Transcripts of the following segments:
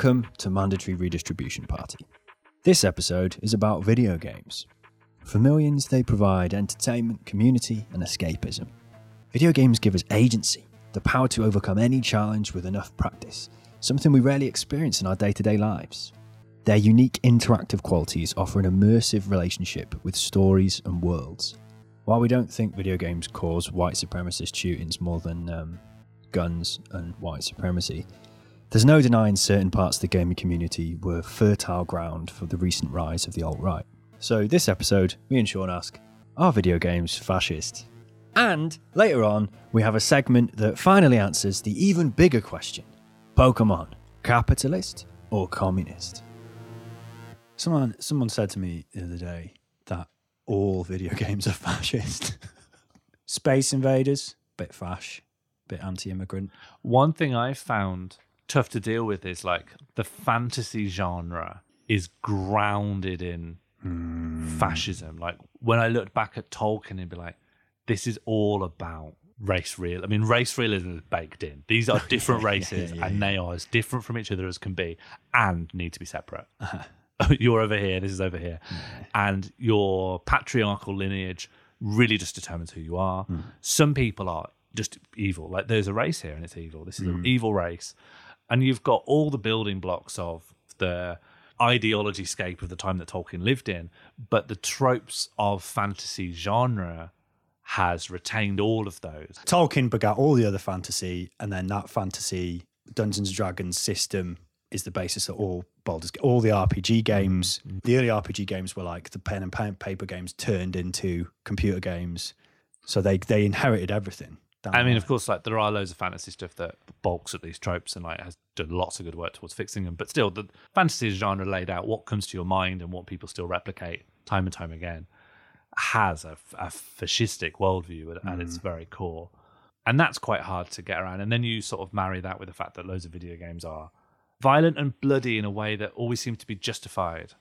Welcome to Mandatory Redistribution Party. This episode is about video games. For millions, they provide entertainment, community, and escapism. Video games give us agency, the power to overcome any challenge with enough practice, something we rarely experience in our day to day lives. Their unique interactive qualities offer an immersive relationship with stories and worlds. While we don't think video games cause white supremacist shootings more than um, guns and white supremacy, there's no denying certain parts of the gaming community were fertile ground for the recent rise of the alt right. So, this episode, me and Sean ask Are video games fascist? And later on, we have a segment that finally answers the even bigger question Pokemon, capitalist or communist? Someone, someone said to me the other day that all video games are fascist. Space Invaders, bit fash, bit anti immigrant. One thing I found tough to deal with is like the fantasy genre is grounded in fascism. Like when I looked back at Tolkien and be like, this is all about race real. I mean, race realism is baked in. These are different Yeah, races yeah, and they are as different from each other as can be and need to be separate. You're over here, this is over here. And your patriarchal lineage really just determines who you are. Hmm. Some people are just evil. Like there's a race here and it's evil. This is an hmm. evil race. And you've got all the building blocks of the ideology scape of the time that Tolkien lived in, but the tropes of fantasy genre has retained all of those. Tolkien begat all the other fantasy, and then that fantasy Dungeons and Dragons system is the basis of all Baldur's all the RPG mm-hmm. games. The early RPG games were like the pen and paper games turned into computer games, so they they inherited everything. I mean, of course, like there are loads of fantasy stuff that balks at these tropes and like has done lots of good work towards fixing them. But still, the fantasy genre laid out what comes to your mind and what people still replicate time and time again has a, a fascistic worldview at, at its very core, and that's quite hard to get around. And then you sort of marry that with the fact that loads of video games are violent and bloody in a way that always seems to be justified.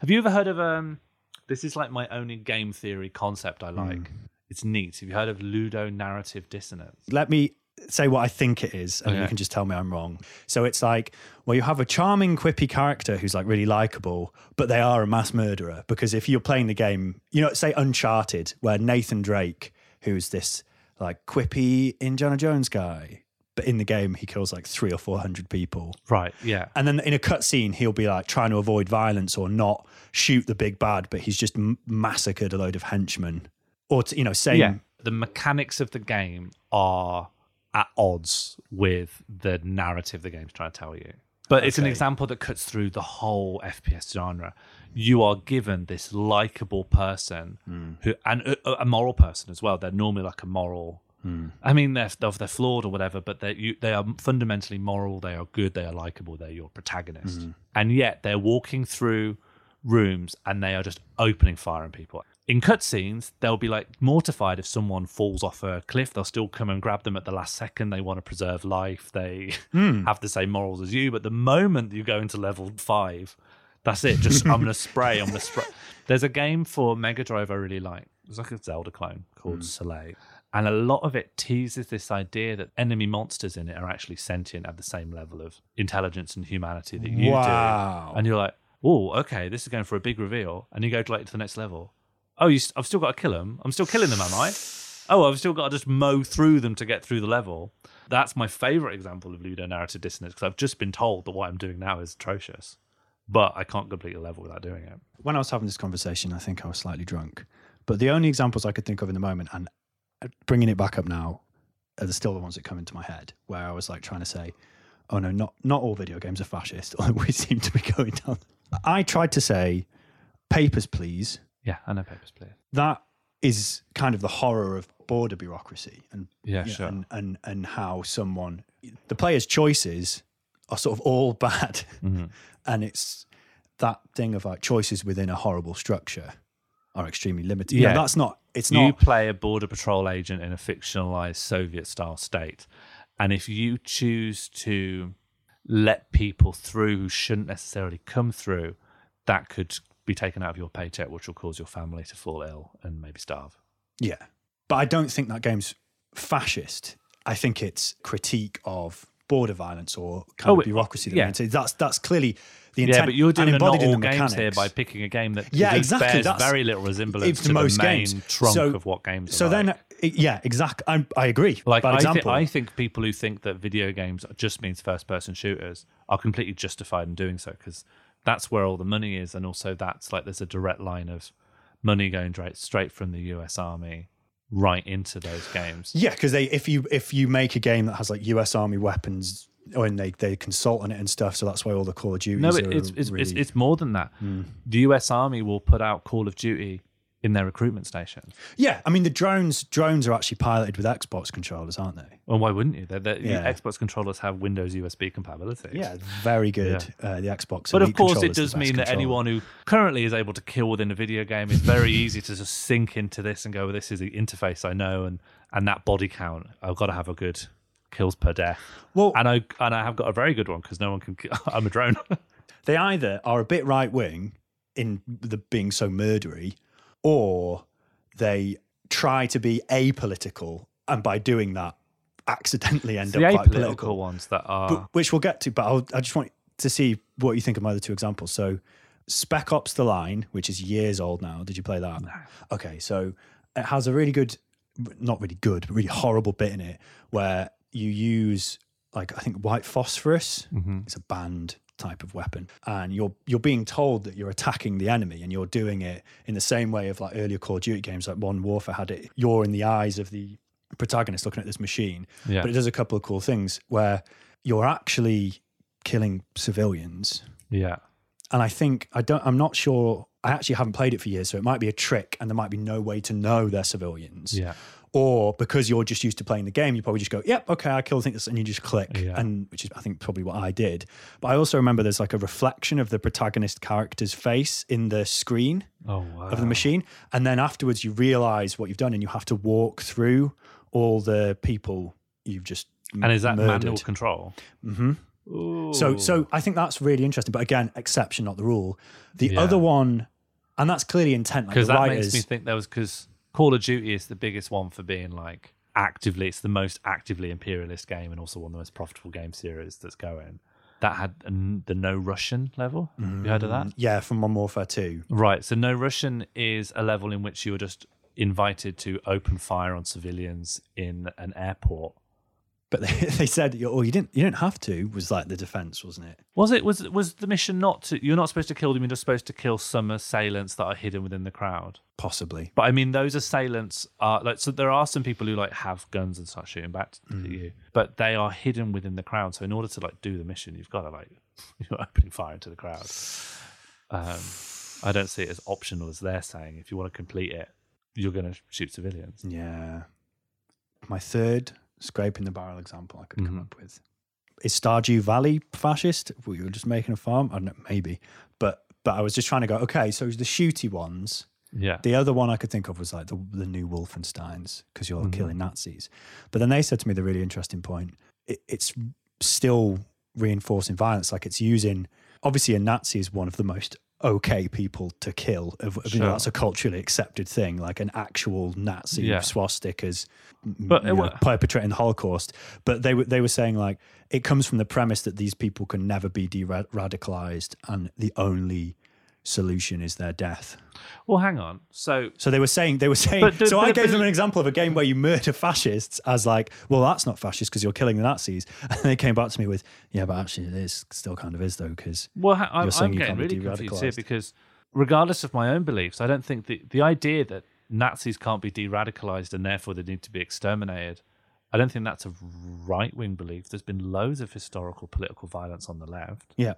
Have you ever heard of um? This is like my only game theory concept I like. It's neat. Have you heard of ludo narrative dissonance? let me say what I think it is, and you can just tell me I'm wrong. So it's like, well, you have a charming, quippy character who's like really likable, but they are a mass murderer. Because if you're playing the game, you know, say Uncharted, where Nathan Drake, who's this like quippy Indiana Jones guy, but in the game he kills like three or four hundred people. Right. Yeah. And then in a cutscene, he'll be like trying to avoid violence or not shoot the big bad, but he's just m- massacred a load of henchmen. Or, to, you know, same. Yeah. The mechanics of the game are at odds with the narrative the game's trying to tell you. But it's an example that cuts through the whole FPS genre. You are given this likable person hmm. who, and a, a moral person as well. They're normally like a moral. Hmm. I mean, they're they're flawed or whatever, but they you they are fundamentally moral. They are good. They are likable. They're your protagonist, hmm. and yet they're walking through rooms and they are just opening fire on people. In cutscenes, they'll be like mortified if someone falls off a cliff. They'll still come and grab them at the last second. They want to preserve life. They hmm. have the same morals as you. But the moment you go into level five, that's it. Just I'm gonna spray. I'm gonna spray. There's a game for Mega Drive I really like. It's like a Zelda clone called hmm. Soleil. And a lot of it teases this idea that enemy monsters in it are actually sentient at the same level of intelligence and humanity that you Wow. do. And you're like, oh, okay, this is going for a big reveal. And you go to like to the next level. Oh, you, I've still got to kill them. I'm still killing them, am I? Oh, I've still got to just mow through them to get through the level. That's my favorite example of ludo narrative dissonance because I've just been told that what I'm doing now is atrocious, but I can't complete a level without doing it. when I was having this conversation, I think I was slightly drunk. But the only examples I could think of in the moment, and uh, bringing it back up now, are still the ones that come into my head, where I was like trying to say, "Oh no, not not all video games are fascist." We seem to be going down. I tried to say, "Papers, please." Yeah, I know Papers, Please. That is kind of the horror of border bureaucracy and Yeah, you know, sure. and, and and how someone the player's choices are sort of all bad, Mm-hmm. and it's that thing of like choices within a horrible structure are extremely limited. Yeah. Yeah, that's not. It's you not. You play a border patrol agent in a fictionalized Soviet style state. And if you choose to let people through who shouldn't necessarily come through, that could be taken out of your paycheck, which will cause your family to fall ill and maybe starve. Yeah, but I don't think that game's fascist. I think it's critique of border violence or kind Oh, of bureaucracy. That yeah. yeah. That's that's clearly the Yeah, intent. but you're doing embodied in all the games here by picking a game that Yeah, exactly, bears that's- very little resemblance It's to the most main games. trunk So- of what games. Are. So are then, yeah, exactly. I, I agree. Like I, example. I think people who think that video games just means first-person shooters are completely justified in doing so because that's where all the money is, and also that's like there's a direct line of money going straight straight from the U.S. Army right into those games. Yeah, because they if you if you make a game that has like U.S. Army weapons, oh, and they they consult on it and stuff, so that's why all the Call of Duty. No, it, it's it's, really, it's it's more than that. Hmm. The U.S. Army will put out Call of Duty in their recruitment stations. yeah. I mean, the drones drones are actually piloted with Xbox controllers, aren't they? Well, why wouldn't you? They're, they're, Yeah. Xbox controllers have Windows USB compatibility. Yeah, very good. Uh, the Xbox, But of course, it does mean that anyone who currently is able to kill within a video game is very easy to just sink into this and go, well, "This is the interface I know," and and that body count. I've got to have a good kills per death. Well, And I and I have got a very good one because no one can. I'm a drone. they either are a bit right wing in the being so murdery, or they try to be apolitical, and by doing that, accidentally end the up quite apolitical political. ones that are. but, which we'll get to. But I'll, I just want to see what you think of my other two examples. So, Spec Ops: The Line, which is years old now. Did you play that? Okay, so it has a really good, not really good, but really horrible bit in it where you use like I think white phosphorus. Mhm. It's a banned type of weapon, and you're you're being told that you're attacking the enemy, and you're doing it in the same way of like earlier Call of Duty games, like Modern Warfare had it. You're in the eyes of the protagonist looking at this machine, Yeah. but it does a couple of cool things where you're actually killing civilians. yeah. And I think I don't I'm not sure I actually haven't played it for years, so it might be a trick and there might be no way to know they're civilians. Yeah. Or because you're just used to playing the game, you probably just go, Yep, okay, I kill things and you just click. Yeah. And which is I think probably what I did. But I also remember there's like a reflection of the protagonist character's face in the screen Oh wow. of the machine. And then afterwards you realize what you've done and you have to walk through all the people you've just And is that murdered. manual control? Mm-hmm. So, Ooh. so I think that's really interesting. But again, exception, not the rule. The Yeah. other one, and that's clearly intent. Like because the that writers, makes me think there was because Call of Duty is the biggest one for being like actively. It's the most actively imperialist game and also one of the most profitable game series that's going. That had an, the no Russian level. Have you heard of that? Mm, yeah, from Modern Warfare Two. Right. So no Russian is a level in which you're just invited to open fire on civilians in an airport. But they, they said, "Oh, you didn't. You didn't have to." Was like the defense, wasn't it? Was it was was the mission not to? You're not supposed to kill them. You're just supposed to kill some assailants that are hidden within the crowd. Possibly. But I mean, those assailants are like so. There are some people who like have guns and start shooting back to Mm. you, but they are hidden within the crowd. So in order to like do the mission, you've got to like you're opening fire into the crowd. Um, I don't see it as optional as they're saying. If you want to complete it, you're going to shoot civilians. Yeah. My third scraping the barrel example I could come Mhm. up with is Stardew Valley fascist. We were just making a farm. I don't know, maybe, but but I was just trying to go. Okay, so the shooty ones. Yeah, The other one I could think of was like the, the new Wolfensteins because you're Mhm. killing Nazis. But then they said to me the really interesting point it, it's still reinforcing violence. Like it's using, obviously, a Nazi is one of the most okay people to kill. Of, of, you know, Sure. that's a culturally accepted thing, like an actual Nazi Yeah. swastikas But you know, uh, perpetrating the Holocaust. But they were, they were saying like it comes from the premise that these people can never be de radicalized and the only solution is their death. Well, hang on. So So they were saying they were saying. But so I gave but- them an example of a game where you murder fascists as like, well, that's not fascist because you're killing the Nazis. And they came back to me with, yeah, but actually it is still kind of is though because Well, I'm, You're saying I'm you getting really confused here because, regardless of my own beliefs, I don't think the the idea that Nazis can't be de-radicalized and therefore they need to be exterminated. I don't think that's a right wing belief. There's been loads of historical political violence on the left. yeah,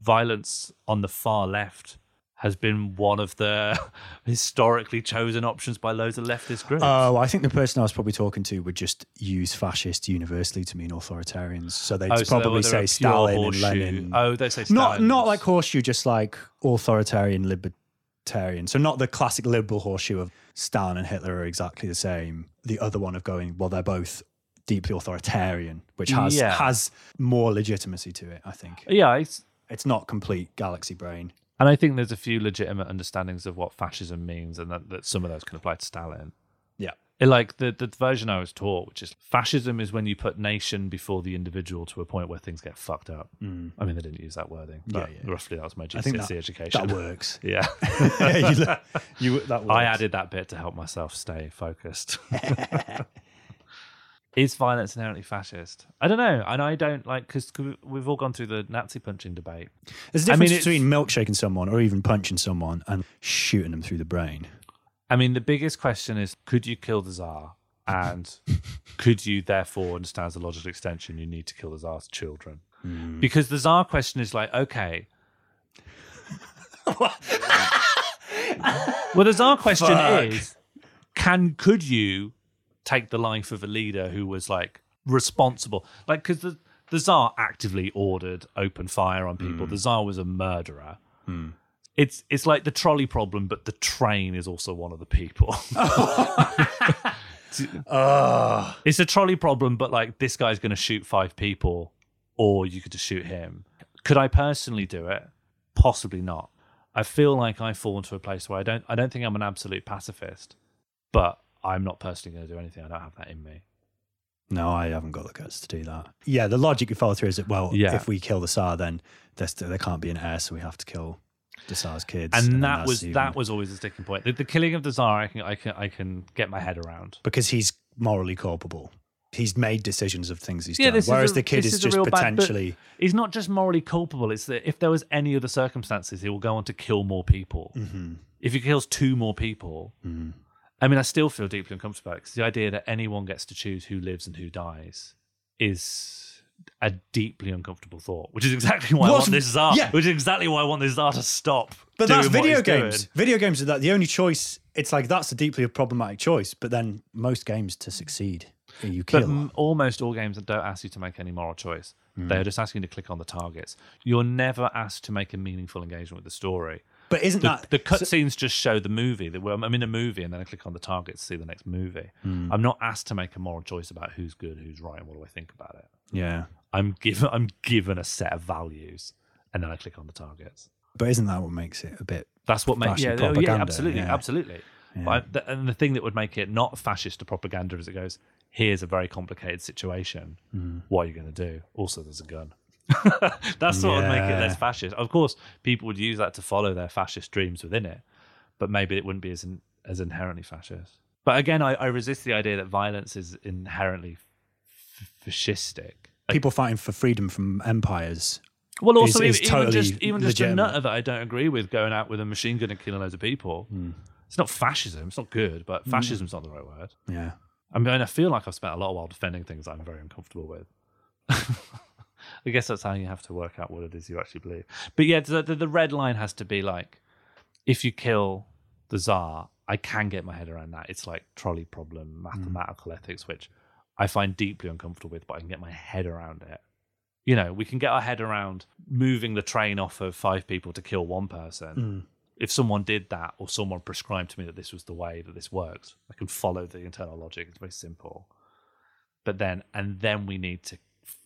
Violence on the far left has been one of the historically chosen options by loads of leftist groups. Oh, I think the person I was probably talking to would just use fascist universally to mean authoritarians. So they'd Oh, so probably they're- they're say Stalin and. Lenin. Oh, they say not Stalin not was- like horseshoe, just like authoritarian libertarian. So not the classic liberal horseshoe of Stalin and Hitler are exactly the same. The other one of going, well, they're both deeply authoritarian, which has Yeah. has more legitimacy to it. I think yeah, it's, it's not complete galaxy brain. And I think there's a few legitimate understandings of what fascism means, and that, that some of those can apply to Stalin. Yeah. It, like the, the version I was taught, which is fascism is when you put nation before the individual to a point where things get fucked up. I mean, they didn't use that wording, but Mm. Yeah, yeah. roughly that was my GCSE I think that, education. that works. yeah. you, you, that works. I added that bit to help myself stay focused. Is violence inherently fascist? I don't know, and I don't like because we've all gone through the Nazi punching debate. There's a I mean, difference it's- between milkshaking someone or even punching someone and shooting them through the brain. I mean, the biggest question is: Could you kill the Tsar? And could you therefore understand as a logical extension you need to kill the Tsar's children? Hmm. Because the Tsar question is like, okay. well, the Tsar question Fuck. is: Can could you take the life of a leader who was like responsible? Like, because the the Tsar actively ordered open fire on people. The mm. Tsar was a murderer. Hmm. It's it's like the trolley problem, but the train is also one of the people. Oh, it's a trolley problem, but like this guy's going to shoot five people, or you could just shoot him. Could I personally do it? Possibly not. I feel like I fall into a place where I don't. I don't think I'm an absolute pacifist, but I'm not personally going to do anything. I don't have that in me. no, I haven't got the guts to do that. Yeah, the logic you follow through is that, well, Yeah. if we kill the Tsar, then there's, there can't be an heir, so we have to kill the Tsar's kids. And, then that was even- that was always a sticking point. The, the killing of the Tsar, I can I can I can get my head around. because he's morally culpable. He's made decisions of things he's Yeah, done. Whereas a- the kid is, is just real bad- potentially. He's not just morally culpable. It's that if there was any other circumstances, he will go on to kill more people. Mm-hmm. If he kills two more people, I mean, I still feel deeply uncomfortable about it because the idea that anyone gets to choose who lives and who dies is a deeply uncomfortable thought. Which is exactly why I want this czar. yeah. Which is exactly why I want this czar to stop. But that's video he's doing. games. Video games are that the only choice. It's like that's a deeply problematic choice. But then most games to succeed, you But kill. m- almost all games that don't ask you to make any moral choice. Hmm. They're just asking you to click on the targets. You're never asked to make a meaningful engagement with the story. But isn't The, that the cutscenes just show the movie. That I'm in a movie, and then I click on the target to see the next movie. Hmm. I'm not asked to make a moral choice about who's good, who's right, and what do I think about it. Yeah. I'm given I'm given a set of values, and then I click on the targets. But isn't that what makes it a bit? That's what makes yeah, oh, yeah, propaganda, absolutely, yeah. absolutely. But I, th- and the thing that would make it not fascist to propaganda is it goes, here's a very complicated situation. Hmm. What are you going to do? Also, there's a gun. That's what would make it less fascist. Of course, people would use that to follow their fascist dreams within it, but maybe it wouldn't be as in, as inherently fascist. But again, I, I resist the idea that violence is inherently f- fascistic. People fighting for freedom from empires. Well, also is- is even, even totally just even just a nutter that I don't agree with going out with a machine gun and killing loads of people. Hmm. It's not fascism. It's not good, but hmm. fascism's not the right word. Yeah. I mean, I feel like I've spent a lot of while defending things I'm very uncomfortable with. I guess that's how you have to work out what it is you actually believe. But yeah, the, the, the red line has to be like, if you kill the czar, I can get my head around that. It's like trolley problem, mm. mathematical ethics, which I find deeply uncomfortable with, but I can get my head around it. You know, we can get our head around moving the train off of five people to kill one person. Mm. If someone did that, or someone prescribed to me that this was the way that this works, I can follow the internal logic. It's very simple. But then, and then we need to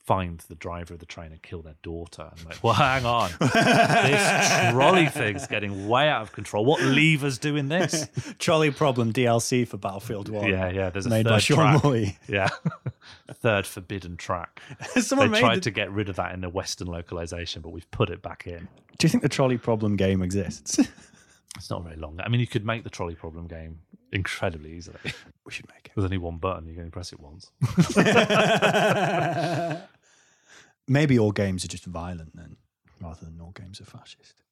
find the driver of the train and kill their daughter. I'm like, well, hang on. this trolley thing's getting way out of control. What levers doing this? Trolley problem DLC for Battlefield One. Yeah, yeah. There's a Made third by Sean track. Yeah, third forbidden track. Someone they made tried the- to get rid of that in the Western localization, but we've put it back in. Do you think the trolley problem game exists? It's not very long. I mean, you could make the trolley problem game incredibly easily. we should make it. There's only one button. You can only press it once. Maybe all games are just violent then, rather than all games are fascist.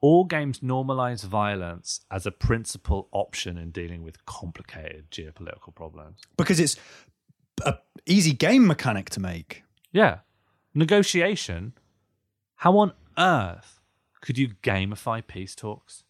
All games normalize violence as a principal option in dealing with complicated geopolitical problems. Because it's a easy game mechanic to make. Yeah. Negotiation. How on earth could you gamify peace talks?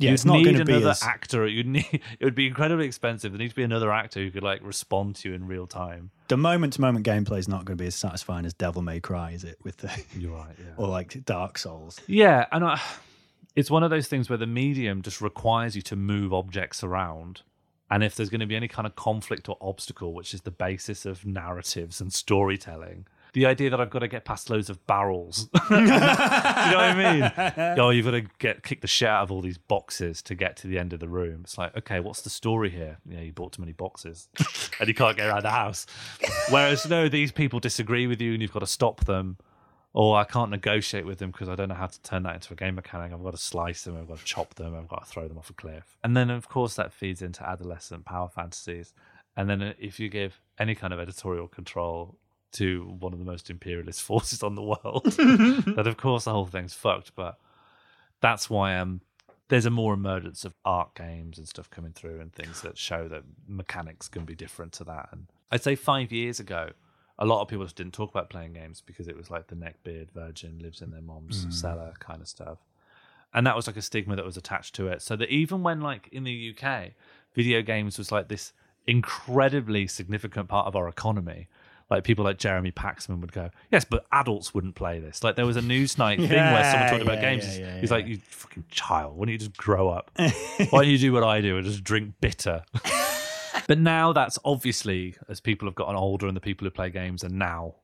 Yeah, it's not going to be another as actor. You'd need it would be incredibly expensive. There needs to be another actor who could like respond to you in real time. the moment to moment gameplay is not going to be as satisfying as Devil May Cry, is it? With the You're right. Yeah. or like Dark Souls. Yeah, and I, it's one of those things where the medium just requires you to move objects around. And if there's going to be any kind of conflict or obstacle, which is the basis of narratives and storytelling, the idea that I've got to get past loads of barrels. you know what I mean? Oh, you've got to get kick the shit out of all these boxes to get to the end of the room. It's like, okay, what's the story here? Yeah, you bought too many boxes and you can't get around the house. Whereas, no, these people disagree with you and you've got to stop them. Or I can't negotiate with them because I don't know how to turn that into a game mechanic. I've got to slice them, I've got to chop them, I've got to throw them off a cliff. And then, of course, that feeds into adolescent power fantasies. And then, uh, if you give any kind of editorial control to one of the most imperialist forces on the world, that of course the whole thing's fucked. But that's why um, there's a more emergence of art games and stuff coming through and things that show that mechanics can be different to that. And I'd say five years ago, a lot of people just didn't talk about playing games because it was like the neckbeard virgin lives in their mom's cellar kind of stuff. And that was like a stigma that was attached to it. So that even when like in the UK, video games was like this incredibly significant part of our economy. Like people like Jeremy Paxman would go, yes, but adults wouldn't play this. Like there was a Newsnight thing where someone talked about games. yeah, yeah, He's yeah. like, you fucking child, why don't you just grow up? why don't you do what I do and just drink bitter? but now that's obviously as people have gotten older and the people who play games are now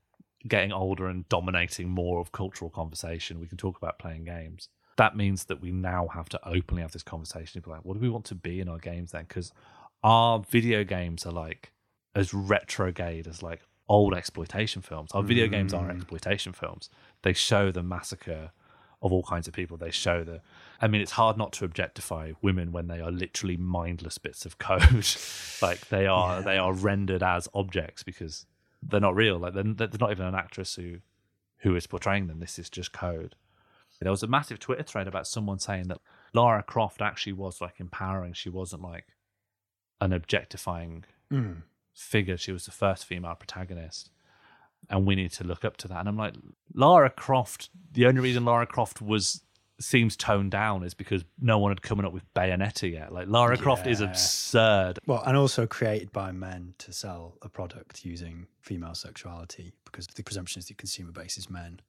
getting older and dominating more of cultural conversation. We can talk about playing games. That means that we now have to openly have this conversation. Be like, what do we want to be in our games then? Because our video games are like as retrograde as like old exploitation films. Our video games are exploitation films. They show the massacre of all kinds of people. They show the. I mean, it's hard not to objectify women when they are literally mindless bits of code. like they are, they are rendered as objects because they're not real. Like they're, they're not even an actress who who is portraying them. This is just code. There was a massive Twitter thread about someone saying that Lara Croft actually was like empowering. She wasn't like an objectifying Mm. Figure. She was the first female protagonist. And we need to look up to that. And I'm like, Lara Croft, the only reason Lara Croft was seems toned down is because no one had come up with Bayonetta yet. Like Lara Croft is absurd. Well, and also created by men to sell a product using female sexuality because the presumption is the consumer base is men.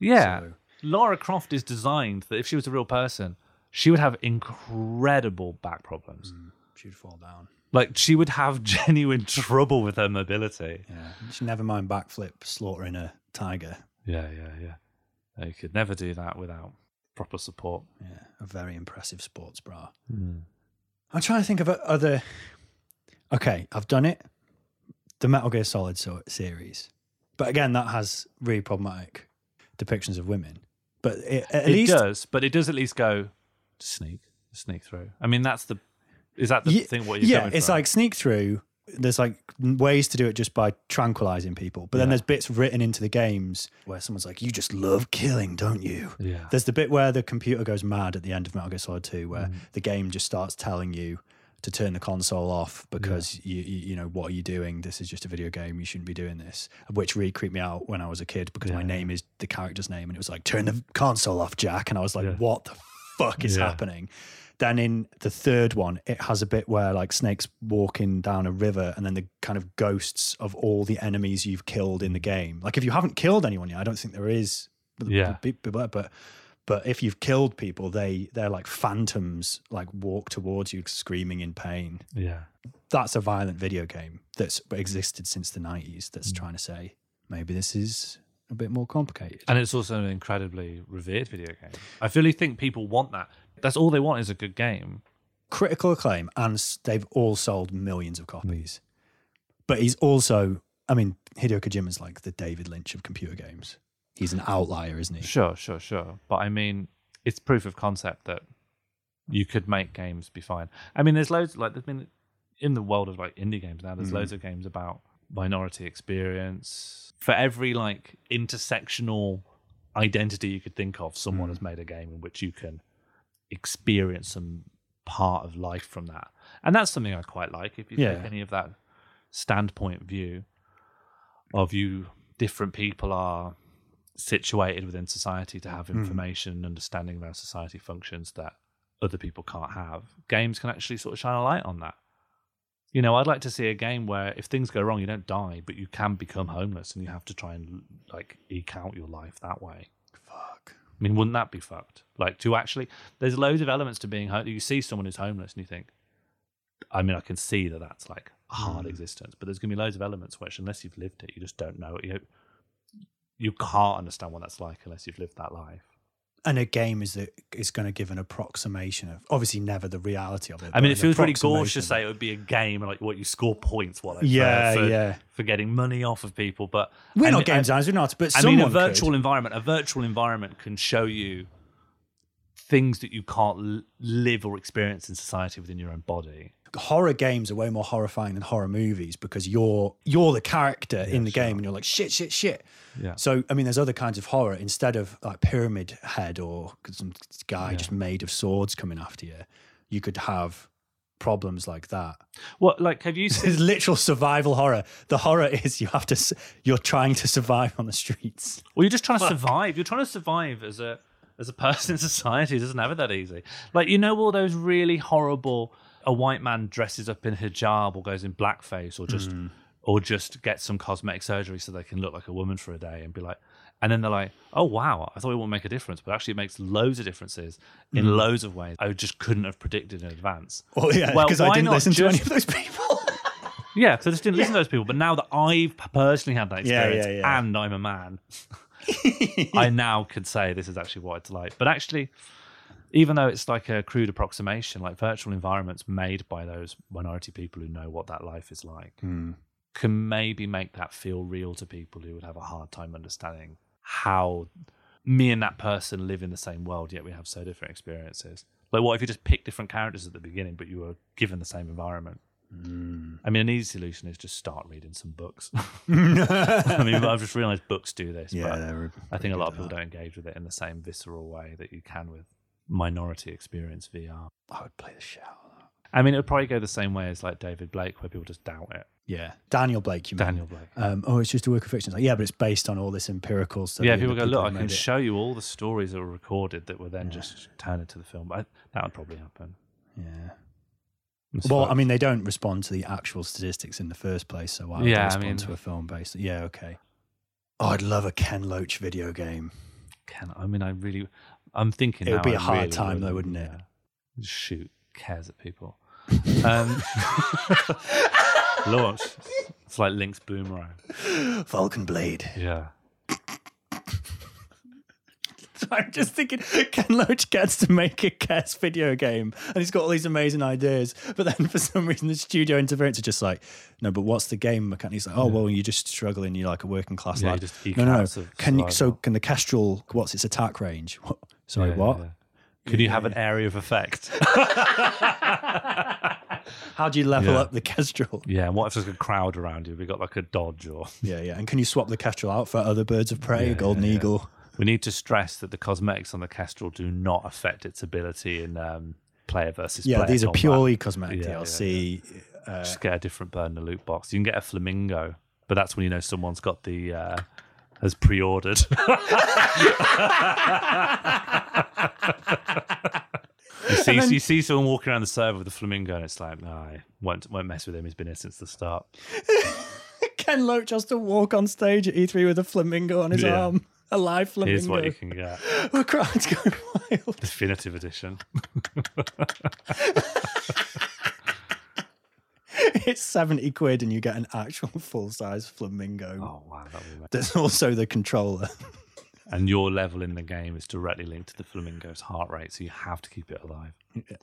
Yeah. So- Lara Croft is designed that if she was a real person, she would have incredible back problems. Mm, She'd fall down. Like she would have genuine trouble with her mobility. Yeah. She never mind backflip slaughtering a tiger. Yeah, yeah, yeah. You could never do that without proper support. Yeah. A very impressive sports bra. Hmm. I'm trying to think of other. Okay, I've done it. The Metal Gear Solid so- series. But again, that has really problematic depictions of women. But it, at it least does, but it does at least go sneak, sneak through. I mean, that's the is that the thing? What you're yeah, it's from? like sneak through. There's like ways to do it just by tranquilizing people, but then there's bits written into the games where someone's like, "You just love killing, don't you?" yeah, There's the bit where the computer goes mad at the end of Metal Gear Solid 2, where Mm. the game just starts telling you to turn the console off because you, you you know what are you doing? This is just a video game. You shouldn't be doing this. Which really creeped me out when I was a kid because my name is the character's name, and it was like turn the console off, Jack, and I was like, Yeah. what the fuck is Yeah. happening? Then in the third one, it has a bit where like Snake's walking down a river, and then the kind of ghosts of all the enemies you've killed in the game. Like if you haven't killed anyone yet, I don't think there is. Yeah. But but if you've killed people, they they're like phantoms, like walk towards you screaming in pain. yeah. That's a violent video game that's existed since the nineties. That's Mm. trying to say maybe this is a bit more complicated. And it's also an incredibly revered video game. I really think people want that. That's all they want is a good game. Critical acclaim, and they've all sold millions of copies. But he's also, I mean, Hideo Kojima's like the David Lynch of computer games. He's an outlier, isn't he? Sure, sure, sure. But I mean, it's proof of concept that you could make games be fine. I mean, there's loads like there's been in the world of like indie games now. There's Mm. loads of games about minority experience. For every like intersectional identity you could think of, someone Mm. has made a game in which you can experience some part of life from that. And that's something I quite like. If you Yeah. take any of that standpoint view of you, different people are situated within society to have hmm. information and understanding of how society functions that other people can't have. Games can actually sort of shine a light on that. You know, I'd like to see a game where if things go wrong, you don't die, but you can become homeless and you have to try and like eke out your life that way. I mean, wouldn't that be fucked? Like to actually, there's loads of elements to being homeless. You see someone who's homeless and you think, I mean, I can see that that's like a hard hmm. existence, but there's going to be loads of elements which, unless you've lived it, you just don't know. You, you can't understand what that's like unless you've lived that life. And a game is that is going to give an approximation of obviously never the reality of it. I mean, it feels really gauche to say it would be a game like what you score points, what Yeah, for, for, yeah. for getting money off of people. But We're and- not game designers, we're not. But I mean, a virtual could. environment, a virtual environment can show you things that you can't live or experience in society within your own body. Horror games are way more horrifying than horror movies because you're you're the character in the game and you're like shit, shit, shit. Yeah. So I mean, there's other kinds of horror instead of like Pyramid Head or some guy just made of swords coming after you. You could have problems like that. What, like, have you seen? Literal survival horror. The horror is you have to you're trying to survive on the streets. Well, you're just trying to survive. You're trying to survive as a as a person in society. It doesn't have it that easy. Like you know, all those really horrible. A white man dresses up in hijab or goes in blackface or just mm. or just gets some cosmetic surgery so they can look like a woman for a day and be like. And then they're like, "Oh wow, I thought it wouldn't make a difference, but actually, it makes loads of differences in mm. loads of ways. I just couldn't have predicted in advance." Oh yeah, Well, because I why didn't not listen to any of those people. Yeah, so I just didn't listen to those people. But now that I've personally had that Yeah, experience yeah, yeah. and I'm a man, I now could say this is actually what it's like. But actually, even though it's like a crude approximation, like virtual environments made by those minority people who know what that life is like Hmm. can maybe make that feel real to people who would have a hard time understanding how me and that person live in the same world, yet we have so different experiences. Like, what if you just pick different characters at the beginning, but you were given the same environment? I mean, an easy solution is just start reading some books. I mean, I've just realised books do this. Yeah, I think a lot of people at don't engage with it in the same visceral way that you can with minority experience VR. I would play the shit out of that. I mean, it would probably go the same way as like David Blake, where people just doubt it. Yeah, Daniel Blake. You mean? Daniel Blake. Um, oh, it's just a work of fiction. It's like, yeah, but it's based on all this empirical stuff. yeah, people go, look, I can show you all the stories that were recorded that were then just turned into the film. But that would probably happen. Yeah. Well. I mean, they don't respond to the actual statistics in the first place, so why would Yeah, they I respond mean- to a film based? Yeah, okay. Oh, I'd love a Ken Loach video game. Can I mean, I really, I'm thinking It would be a I hard really time would, though, wouldn't it? yeah. Shoot cares at people. Um, launch. It's like Link's boomerang. Falcon Blade. Yeah. So I'm just thinking, Ken Loach gets to make a Kes video game, and he's got all these amazing ideas. But then, for some reason, the studio interference is just like, no. But what's the game mechanic? He's like, oh well, you're just struggling. You're like a working class Yeah, lad. no, no, Can you? So can the Kestrel? What's its attack range? What? Sorry, Yeah, what? yeah. Could you have an area of effect? How do you level Yeah. up the Kestrel? yeah. And what if there's a crowd around you? We got like a dodge or. Yeah, yeah. And can you swap the Kestrel out for other birds of prey? Yeah, a golden yeah, yeah. eagle. We need to stress that the cosmetics on the Kestrel do not affect its ability in um, player versus player. Yeah, player these are combat. purely cosmetic Yeah, yeah, DLC. Just get a different bird in the loot box. You can get a flamingo, but that's when you know someone's got the uh, has pre-ordered. you see, you see someone walking around the server with a flamingo, and it's like, no, I won't won't mess with him. He's been here since the start. Ken Loach has to walk on stage at E3 with a flamingo on his Yeah. arm. A live flamingo. Here's what you can get: The going wild. definitive edition. It's 70 quid and you get an actual full size flamingo. Oh wow, that would be There's also the controller. and your level in the game is directly linked to the flamingo's heart rate, so you have to keep it alive.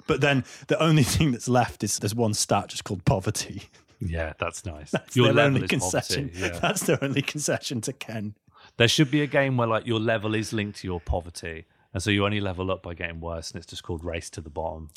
But then the only thing that's left is there's one stat just called poverty. Yeah, that's nice. That's your their level only is concession. poverty. Yeah. That's the only concession to Ken. There should be a game where like your level is linked to your poverty, and so you only level up by getting worse, and it's just called Race to the Bottom.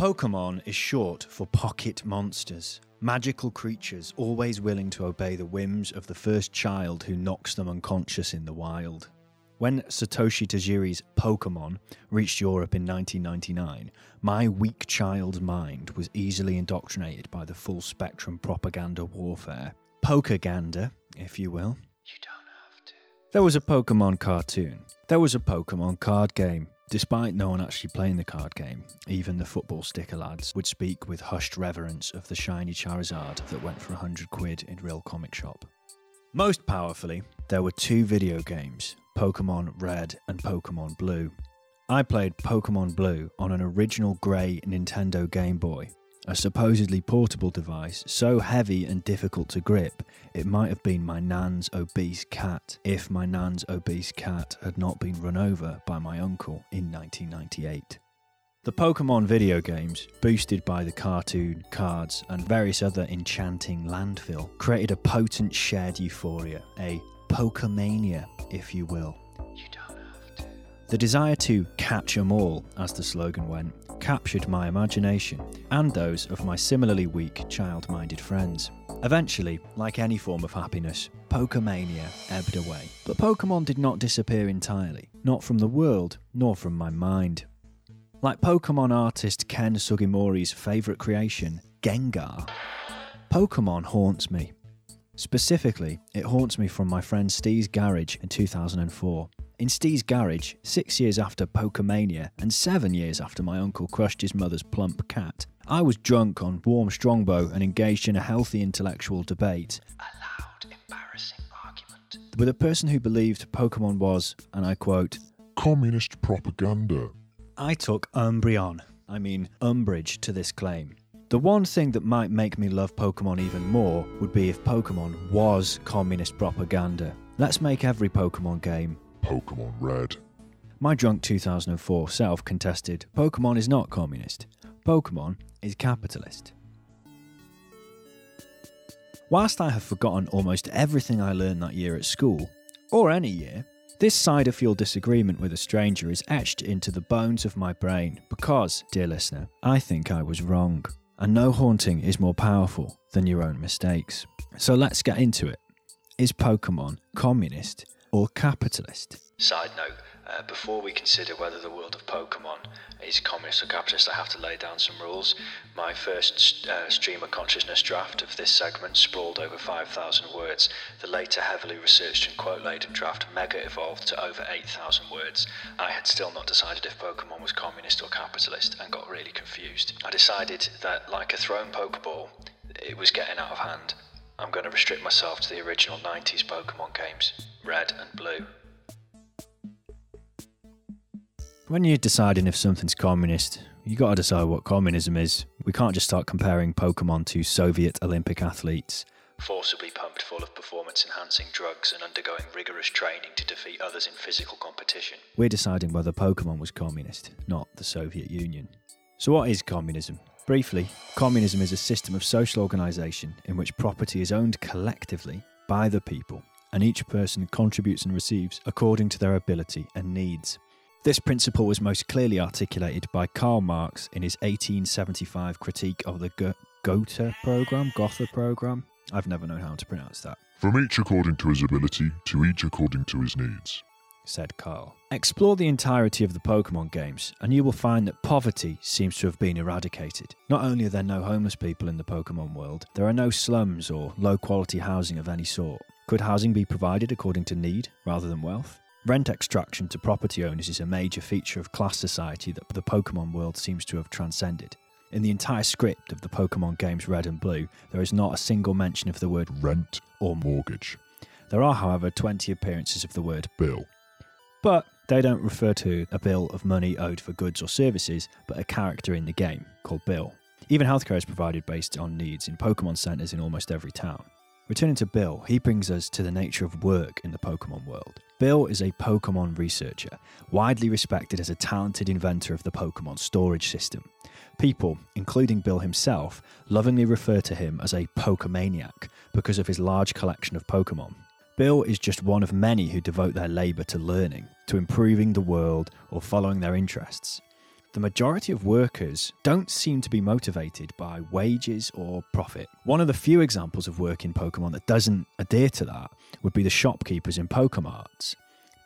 Pokemon is short for pocket monsters, magical creatures always willing to obey the whims of the first child who knocks them unconscious in the wild. When Satoshi Tajiri's Pokemon reached Europe in 1999, my weak child's mind was easily indoctrinated by the full spectrum propaganda warfare. Pokergander, if you will. You don't have to. There was a Pokemon cartoon. There was a Pokemon card game. Despite no one actually playing the card game, even the football sticker lads would speak with hushed reverence of the shiny Charizard that went for 100 quid in real comic shop. Most powerfully, there were two video games Pokemon Red and Pokemon Blue. I played Pokemon Blue on an original grey Nintendo Game Boy, a supposedly portable device so heavy and difficult to grip it might have been my nan's obese cat if my nan's obese cat had not been run over by my uncle in 1998. The Pokemon video games, boosted by the cartoon, cards, and various other enchanting landfill, created a potent shared euphoria, a Pokemania, if you will. You don't have to. The desire to catch 'em all, as the slogan went, captured my imagination and those of my similarly weak, child minded friends. Eventually, like any form of happiness, Pokemania ebbed away. But Pokemon did not disappear entirely, not from the world, nor from my mind. Like Pokemon artist Ken Sugimori's favourite creation, Gengar, Pokemon haunts me. Specifically, it haunts me from my friend Steve's garage in 2004. In Steve's garage, six years after Pokemania and seven years after my uncle crushed his mother's plump cat, I was drunk on warm strongbow and engaged in a healthy intellectual debate. A loud, embarrassing argument. With a person who believed Pokemon was, and I quote, Communist propaganda. I took Umbreon, I mean umbrage, to this claim. The one thing that might make me love Pokemon even more would be if Pokemon was communist propaganda. Let's make every Pokemon game. Pokemon Red. My drunk 2004 self contested Pokemon is not communist, Pokemon is capitalist. Whilst I have forgotten almost everything I learned that year at school, or any year, this side of fuel disagreement with a stranger is etched into the bones of my brain because, dear listener, I think I was wrong. And no haunting is more powerful than your own mistakes. So let's get into it. Is Pokemon communist or capitalist? Side note uh, before we consider whether the world of Pokemon is communist or capitalist, I have to lay down some rules. My first uh, stream of consciousness draft of this segment sprawled over 5,000 words. The later heavily researched and quote laden draft mega evolved to over 8,000 words. I had still not decided if Pokemon was communist or capitalist and got really confused. I decided that, like a thrown Pokeball, it was getting out of hand. I'm going to restrict myself to the original 90s Pokemon games, Red and Blue. When you're deciding if something's communist, you got to decide what communism is. We can't just start comparing Pokemon to Soviet Olympic athletes. Forcibly pumped full of performance enhancing drugs and undergoing rigorous training to defeat others in physical competition. We're deciding whether Pokemon was communist, not the Soviet Union. So, what is communism? Briefly, communism is a system of social organisation in which property is owned collectively by the people, and each person contributes and receives according to their ability and needs. This principle was most clearly articulated by Karl Marx in his 1875 critique of the Go- Gotha program, Gotha program. I've never known how to pronounce that, From each according to his ability, to each according to his needs. said Karl. Explore the entirety of the Pokemon games, and you will find that poverty seems to have been eradicated. Not only are there no homeless people in the Pokemon world, there are no slums or low quality housing of any sort. Could housing be provided according to need rather than wealth? Rent extraction to property owners is a major feature of class society that the Pokemon world seems to have transcended. In the entire script of the Pokemon games Red and Blue, there is not a single mention of the word Rent or or mortgage. There are, however, 20 appearances of the word Bill. but they don't refer to a bill of money owed for goods or services, but a character in the game called Bill. Even healthcare is provided based on needs in Pokemon centers in almost every town. Returning to Bill, he brings us to the nature of work in the Pokemon world. Bill is a Pokemon researcher, widely respected as a talented inventor of the Pokemon storage system. People, including Bill himself, lovingly refer to him as a Pokemaniac because of his large collection of Pokemon. Bill is just one of many who devote their labour to learning, to improving the world, or following their interests. The majority of workers don't seem to be motivated by wages or profit. One of the few examples of work in Pokemon that doesn't adhere to that would be the shopkeepers in Pokemarts.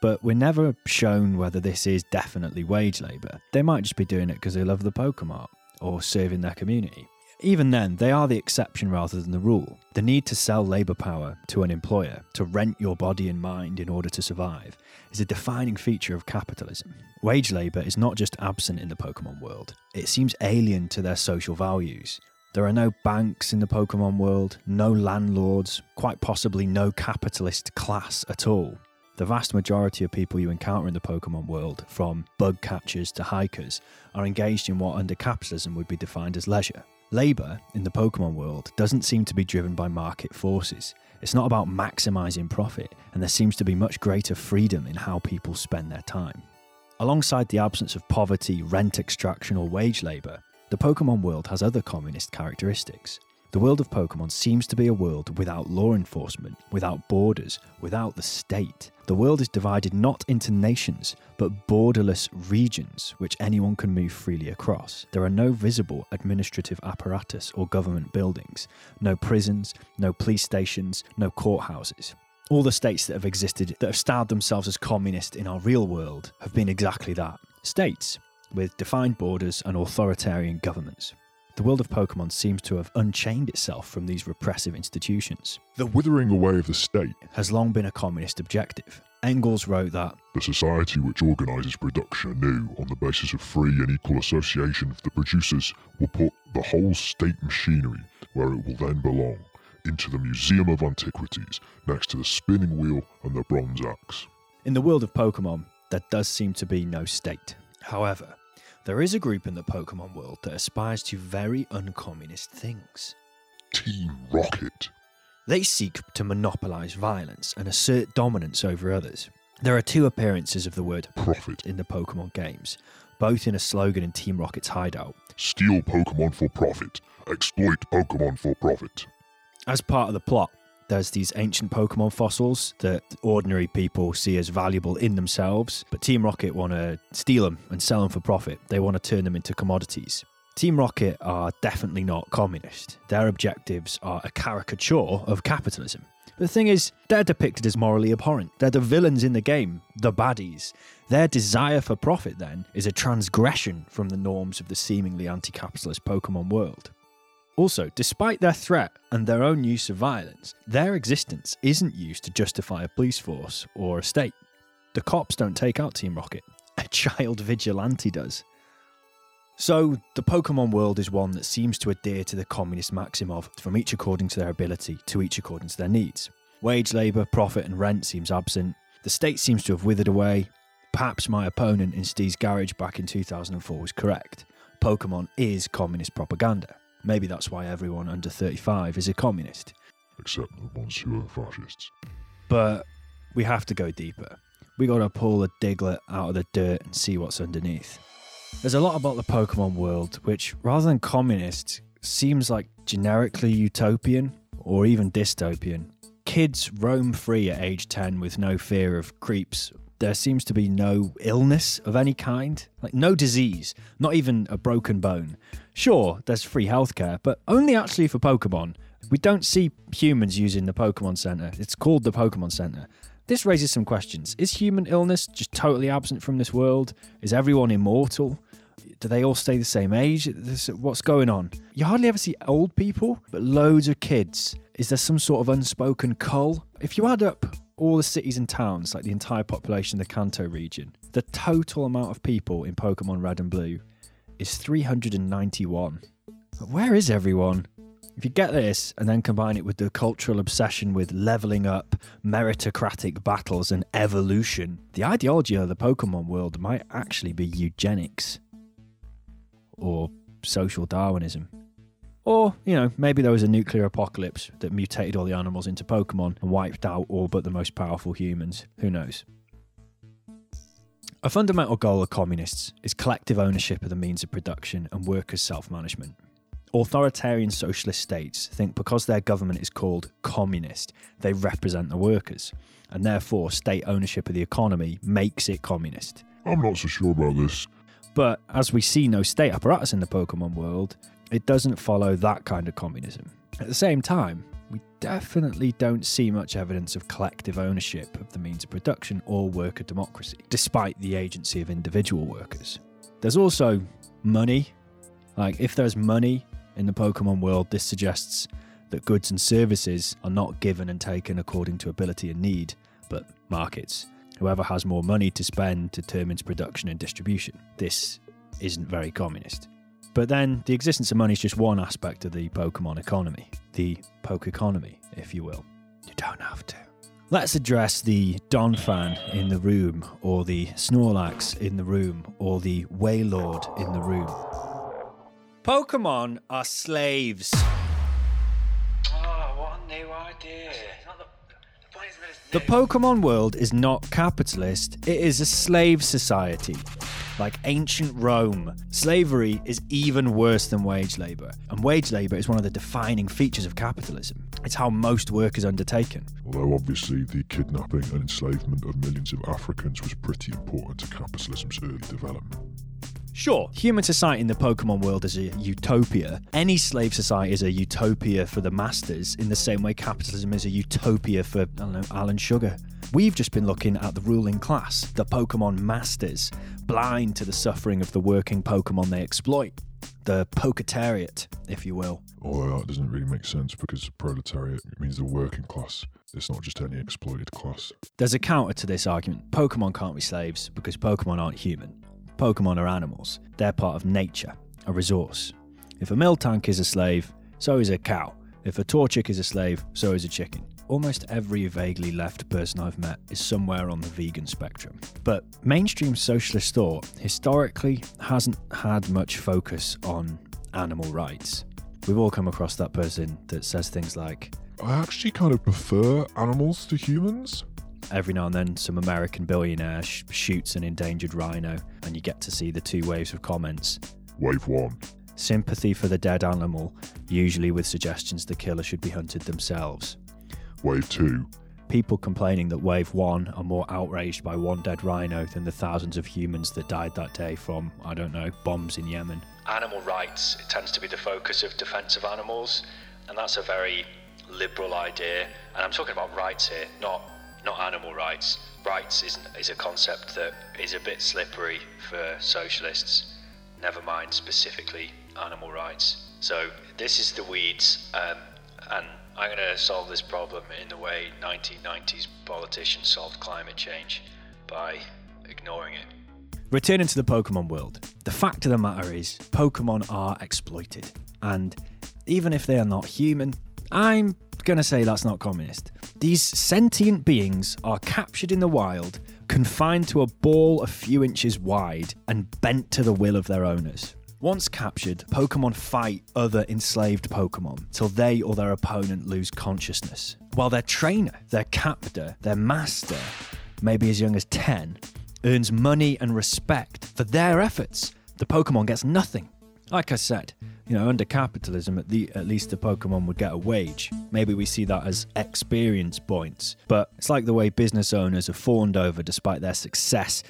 But we're never shown whether this is definitely wage labour. They might just be doing it because they love the Pokemart or serving their community. Even then, they are the exception rather than the rule. The need to sell labour power to an employer, to rent your body and mind in order to survive, is a defining feature of capitalism. Wage labour is not just absent in the Pokemon world, it seems alien to their social values. There are no banks in the Pokemon world, no landlords, quite possibly no capitalist class at all. The vast majority of people you encounter in the Pokemon world, from bug catchers to hikers, are engaged in what under capitalism would be defined as leisure. Labour in the Pokemon world doesn't seem to be driven by market forces. It's not about maximising profit, and there seems to be much greater freedom in how people spend their time. Alongside the absence of poverty, rent extraction, or wage labour, the Pokemon world has other communist characteristics. The world of Pokemon seems to be a world without law enforcement, without borders, without the state. The world is divided not into nations, but borderless regions which anyone can move freely across. There are no visible administrative apparatus or government buildings, no prisons, no police stations, no courthouses. All the states that have existed that have styled themselves as communist in our real world have been exactly that states with defined borders and authoritarian governments. The world of Pokemon seems to have unchained itself from these repressive institutions. The withering away of the state, Has long been a communist objective. Engels wrote that the society which organises production anew on the basis of free and equal association of the producers, will put the whole state machinery where it will then belong, into the Museum of Antiquities, next to the spinning wheel and the bronze axe. in the world of Pokemon, there does seem to be no state. However, there is a group in the Pokemon world that aspires to very uncommunist things. Team Rocket. They seek to monopolize violence and assert dominance over others. There are two appearances of the word Profit. in the Pokemon games, both in a slogan in Team Rocket's hideout. Steal Pokemon for profit. Exploit Pokemon for profit. As part of the plot, there's these ancient Pokemon fossils that ordinary people see as valuable in themselves, but Team Rocket want to steal them and sell them for profit. They want to turn them into commodities. Team Rocket are definitely not communist. Their objectives are a caricature of capitalism. The thing is, they're depicted as morally abhorrent. They're the villains in the game, the baddies. Their desire for profit, then, is a transgression from the norms of the seemingly anti capitalist Pokemon world. Also, despite their threat and their own use of violence, their existence isn't used to justify a police force or a state. The cops don't take out Team Rocket, a child vigilante does. So, the Pokemon world is one that seems to adhere to the communist maxim of from each according to their ability, to each according to their needs. Wage labour, profit, and rent seems absent. The state seems to have withered away. Perhaps my opponent in Steve's garage back in 2004 was correct. Pokemon is communist propaganda. Maybe that's why everyone under 35 is a communist. Except the ones who are fascists. But we have to go deeper. We gotta pull a Diglett out of the dirt and see what's underneath. There's a lot about the Pokemon world which, rather than communist, seems like generically utopian or even dystopian. Kids roam free at age 10 with no fear of creeps. There seems to be no illness of any kind, like no disease, not even a broken bone. Sure, there's free healthcare, but only actually for Pokemon. We don't see humans using the Pokemon Center. It's called the Pokemon Center. This raises some questions. Is human illness just totally absent from this world? Is everyone immortal? Do they all stay the same age? This- What's going on? You hardly ever see old people, but loads of kids. Is there some sort of unspoken cull? If you add up all the cities and towns, like the entire population of the Kanto region, the total amount of people in Pokemon Red and Blue is 391. But where is everyone? If you get this and then combine it with the cultural obsession with leveling up, meritocratic battles, and evolution, the ideology of the Pokemon world might actually be eugenics or social Darwinism. Or, you know, maybe there was a nuclear apocalypse that mutated all the animals into Pokemon and wiped out all but the most powerful humans. Who knows? A fundamental goal of communists is collective ownership of the means of production and workers' self management. Authoritarian socialist states think because their government is called communist, they represent the workers, and therefore state ownership of the economy makes it communist. I'm not so sure about this. But as we see no state apparatus in the Pokemon world, it doesn't follow that kind of communism. At the same time, we definitely don't see much evidence of collective ownership of the means of production or worker democracy, despite the agency of individual workers. There's also money. Like, if there's money in the Pokemon world, this suggests that goods and services are not given and taken according to ability and need, but markets. Whoever has more money to spend determines production and distribution. This isn't very communist. But then the existence of money is just one aspect of the Pokemon economy, the poke economy, if you will. You don't have to. Let's address the Donphan in the room, or the Snorlax in the room, or the Wailord in the room. Pokemon are slaves. Oh, what a new idea. The Pokemon world is not capitalist, it is a slave society. Like ancient Rome, slavery is even worse than wage labour, and wage labour is one of the defining features of capitalism. It's how most work is undertaken. Although obviously the kidnapping and enslavement of millions of Africans was pretty important to capitalism's early development. Sure, human society in the Pokemon world is a utopia. Any slave society is a utopia for the masters, in the same way capitalism is a utopia for, I don't know, Alan Sugar. We've just been looking at the ruling class, the Pokemon masters, blind to the suffering of the working Pokemon they exploit. The Poketariat, if you will. Although that doesn't really make sense because proletariat means the working class. It's not just any exploited class. There's a counter to this argument. Pokemon can't be slaves because Pokemon aren't human. Pokemon are animals. They're part of nature, a resource. If a Miltank is a slave, so is a cow. If a Torchic is a slave, so is a chicken. Almost every vaguely left person I've met is somewhere on the vegan spectrum. But mainstream socialist thought historically hasn't had much focus on animal rights. We've all come across that person that says things like, I actually kind of prefer animals to humans. every now and then some American billionaire sh- shoots an endangered rhino, and you get to see the two waves of comments. Wave 1. Sympathy for the dead animal, usually with suggestions the killer should be hunted themselves. Wave 2. People complaining that Wave 1 are more outraged by one dead rhino than the thousands of humans that died that day from, I don't know, bombs in Yemen. Animal rights it tends to be the focus of defence of animals, and that's a very liberal idea. And I'm talking about rights here, not not animal rights. Rights is is a concept that is a bit slippery for socialists. Never mind specifically animal rights. So this is the weeds, um, and I'm going to solve this problem in the way 1990s politicians solved climate change by ignoring it. Returning to the Pokemon world, the fact of the matter is, Pokemon are exploited. And even if they are not human, I'm gonna say that's not communist. These sentient beings are captured in the wild, confined to a ball a few inches wide, and bent to the will of their owners. Once captured, Pokemon fight other enslaved Pokemon till they or their opponent lose consciousness. While their trainer, their captor, their master, maybe as young as 10, earns money and respect for their efforts, the Pokemon gets nothing. Like I said, you know, under capitalism, at, the, at least the Pokemon would get a wage. Maybe we see that as experience points. But it's like the way business owners are fawned over despite their success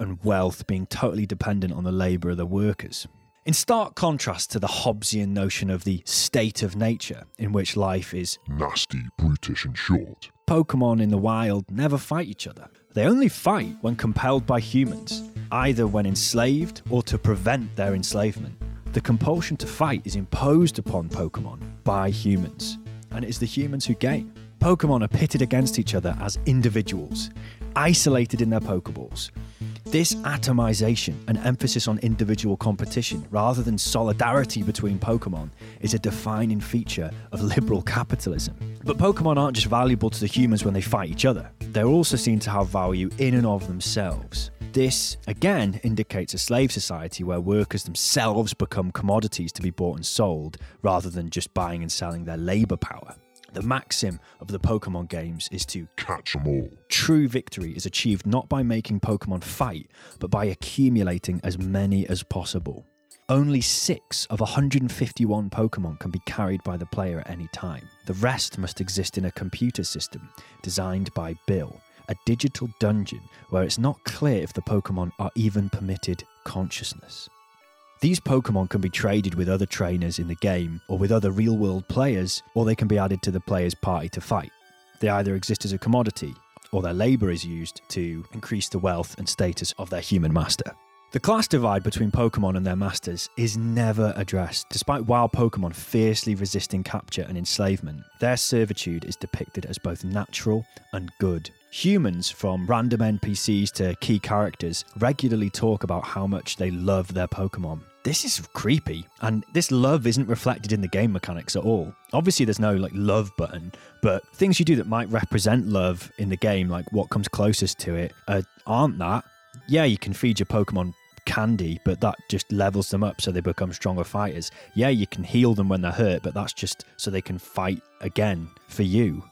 and wealth being totally dependent on the labour of the workers. In stark contrast to the Hobbesian notion of the state of nature, in which life is Nasty, brutish, and short. Pokemon in the wild never fight each other. They only fight when compelled by humans, either when enslaved or to prevent their enslavement. The compulsion to fight is imposed upon Pokemon by humans, and it is the humans who gain. Pokemon are pitted against each other as individuals, isolated in their Pokeballs. This atomization and emphasis on individual competition rather than solidarity between Pokemon is a defining feature of liberal capitalism. But Pokemon aren't just valuable to the humans when they fight each other, they're also seen to have value in and of themselves. This, again, indicates a slave society where workers themselves become commodities to be bought and sold rather than just buying and selling their labour power. The maxim of the Pokemon games is to catch them all. True victory is achieved not by making Pokemon fight, but by accumulating as many as possible. Only six of 151 Pokemon can be carried by the player at any time. The rest must exist in a computer system designed by Bill, a digital dungeon where it's not clear if the Pokemon are even permitted consciousness. These Pokemon can be traded with other trainers in the game or with other real world players, or they can be added to the player's party to fight. They either exist as a commodity, or their labour is used to increase the wealth and status of their human master. The class divide between Pokemon and their masters is never addressed. Despite wild Pokemon fiercely resisting capture and enslavement, their servitude is depicted as both natural and good. Humans, from random NPCs to key characters, regularly talk about how much they love their Pokemon. This is creepy, and this love isn't reflected in the game mechanics at all. Obviously, there's no like love button, but things you do that might represent love in the game, like what comes closest to it, uh, aren't that. Yeah, you can feed your Pokemon candy, but that just levels them up so they become stronger fighters. Yeah, you can heal them when they're hurt, but that's just so they can fight again for you.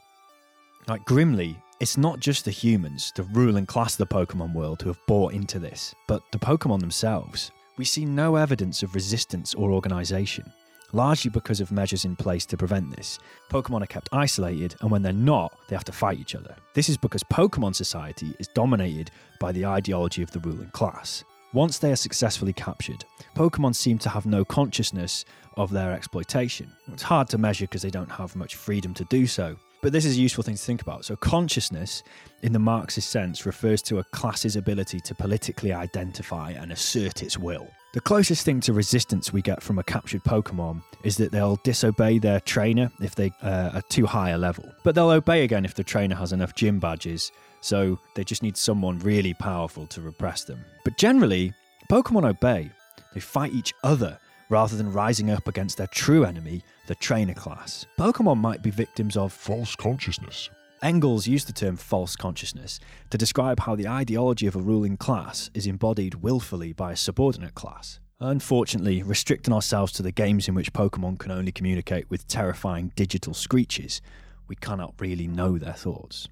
Like Grimly, it's not just the humans, the ruling class of the Pokemon world, who have bought into this, but the Pokemon themselves. We see no evidence of resistance or organisation, largely because of measures in place to prevent this. Pokemon are kept isolated, and when they're not, they have to fight each other. This is because Pokemon society is dominated by the ideology of the ruling class. Once they are successfully captured, Pokemon seem to have no consciousness of their exploitation. It's hard to measure because they don't have much freedom to do so. But this is a useful thing to think about. So, consciousness, in the Marxist sense, refers to a class's ability to politically identify and assert its will. The closest thing to resistance we get from a captured Pokemon is that they'll disobey their trainer if they uh, are too high a level. But they'll obey again if the trainer has enough gym badges, so they just need someone really powerful to repress them. But generally, Pokemon obey. They fight each other rather than rising up against their true enemy, the trainer class. Pokemon might be victims of False consciousness. Engels used the term false consciousness to describe how the ideology of a ruling class is embodied willfully by a subordinate class. Unfortunately, restricting ourselves to the games in which Pokemon can only communicate with terrifying digital screeches, we cannot really know their thoughts.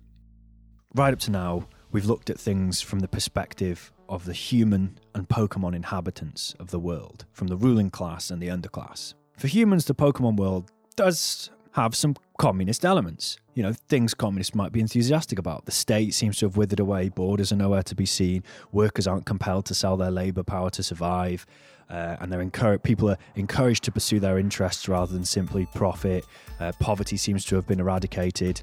Right up to now, we've looked at things from the perspective of the human and Pokemon inhabitants of the world, from the ruling class and the underclass. For humans, the Pokemon world does have some communist elements. You know, things communists might be enthusiastic about. The state seems to have withered away, borders are nowhere to be seen, workers aren't compelled to sell their labour power to survive, uh, and they're encouraged, people are encouraged to pursue their interests rather than simply profit. Uh, poverty seems to have been eradicated.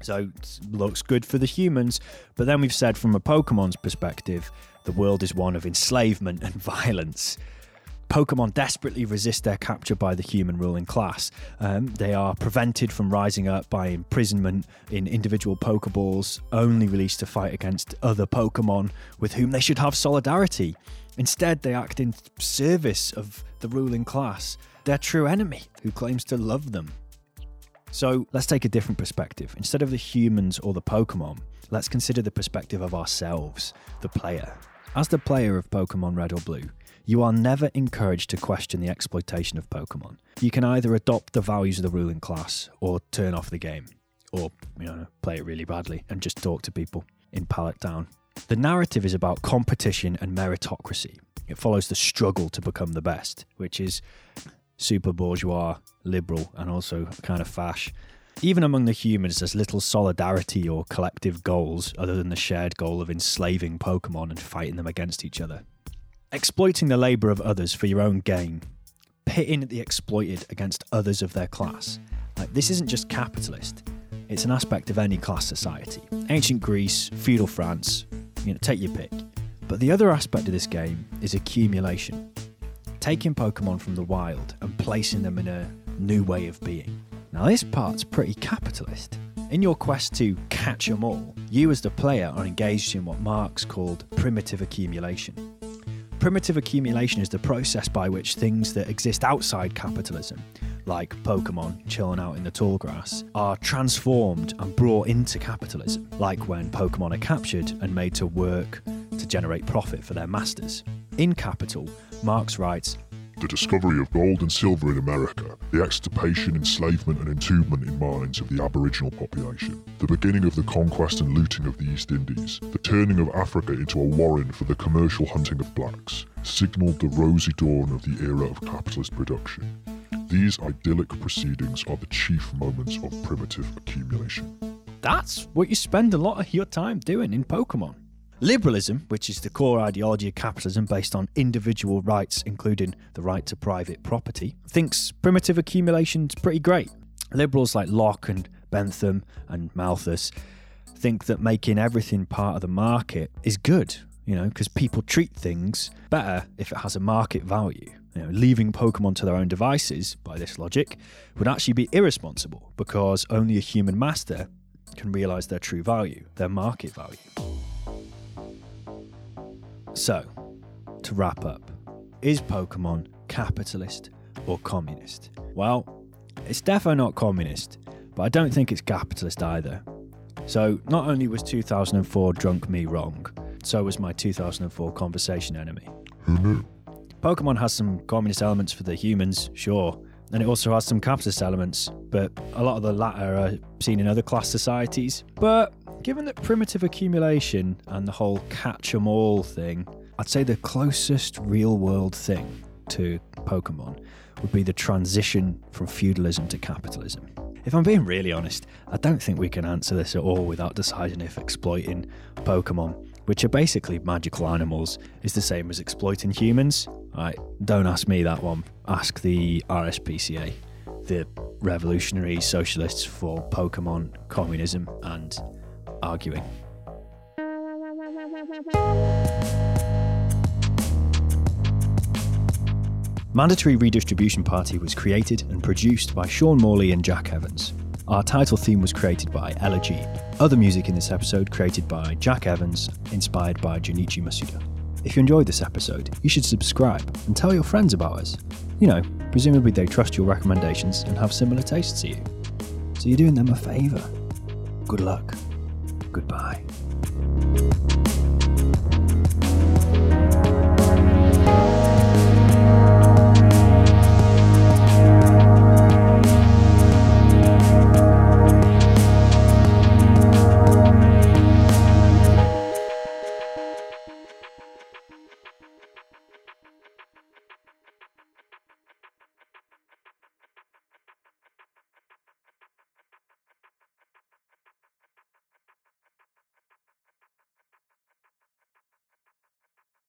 So looks good for the humans. But then we've said from a Pokemon's perspective, the world is one of enslavement and violence. Pokemon desperately resist their capture by the human ruling class. Um, they are prevented from rising up by imprisonment in individual Pokeballs, only released to fight against other Pokemon with whom they should have solidarity. Instead, they act in service of the ruling class, their true enemy, who claims to love them. So let's take a different perspective. Instead of the humans or the Pokemon, let's consider the perspective of ourselves, the player. As the player of Pokemon Red or Blue, you are never encouraged to question the exploitation of Pokemon. You can either adopt the values of the ruling class or turn off the game, or, you know, play it really badly and just talk to people in Pallet Town. The narrative is about competition and meritocracy. It follows the struggle to become the best, which is super bourgeois, liberal, and also kind of fash. Even among the humans, there's little solidarity or collective goals other than the shared goal of enslaving Pokemon and fighting them against each other. Exploiting the labour of others for your own gain, pitting the exploited against others of their class. Like, this isn't just capitalist, it's an aspect of any class society. Ancient Greece, feudal France, you know, take your pick. But the other aspect of this game is accumulation taking Pokemon from the wild and placing them in a new way of being. Now, this part's pretty capitalist. In your quest to catch them all, you as the player are engaged in what Marx called primitive accumulation. Primitive accumulation is the process by which things that exist outside capitalism, like Pokemon chilling out in the tall grass, are transformed and brought into capitalism, like when Pokemon are captured and made to work to generate profit for their masters. In Capital, Marx writes The discovery of gold and silver in America, the extirpation, enslavement, and entombment in mines of the Aboriginal population, the beginning of the conquest and looting of the East Indies, the turning of Africa into a warren for the commercial hunting of blacks, signalled the rosy dawn of the era of capitalist production. These idyllic proceedings are the chief moments of primitive accumulation. That's what you spend a lot of your time doing in Pokemon. Liberalism, which is the core ideology of capitalism based on individual rights, including the right to private property, thinks primitive accumulation's pretty great. Liberals like Locke and Bentham and Malthus think that making everything part of the market is good. you know, because people treat things better if it has a market value. You know, leaving Pokemon to their own devices, by this logic, would actually be irresponsible because only a human master can realize their true value, their market value. So, to wrap up, is Pokemon capitalist or communist? Well, it's definitely not communist, but I don't think it's capitalist either. So, not only was 2004 drunk me wrong, so was my 2004 conversation enemy. Pokemon has some communist elements for the humans, sure, and it also has some capitalist elements, but a lot of the latter are seen in other class societies. But given that primitive accumulation and the whole catch 'em all thing, I'd say the closest real world thing to Pokemon would be the transition from feudalism to capitalism. If I'm being really honest, I don't think we can answer this at all without deciding if exploiting Pokemon, which are basically magical animals, is the same as exploiting humans. Right, don't ask me that one. Ask the RSPCA, the revolutionary socialists for Pokemon, communism, and arguing. Mandatory Redistribution Party was created and produced by Sean Morley and Jack Evans. Our title theme was created by Elegy. Other music in this episode created by Jack Evans, inspired by Junichi Masuda. If you enjoyed this episode, you should subscribe and tell your friends about us. You know, presumably they trust your recommendations and have similar tastes to you. So you're doing them a favour. Good luck. Goodbye.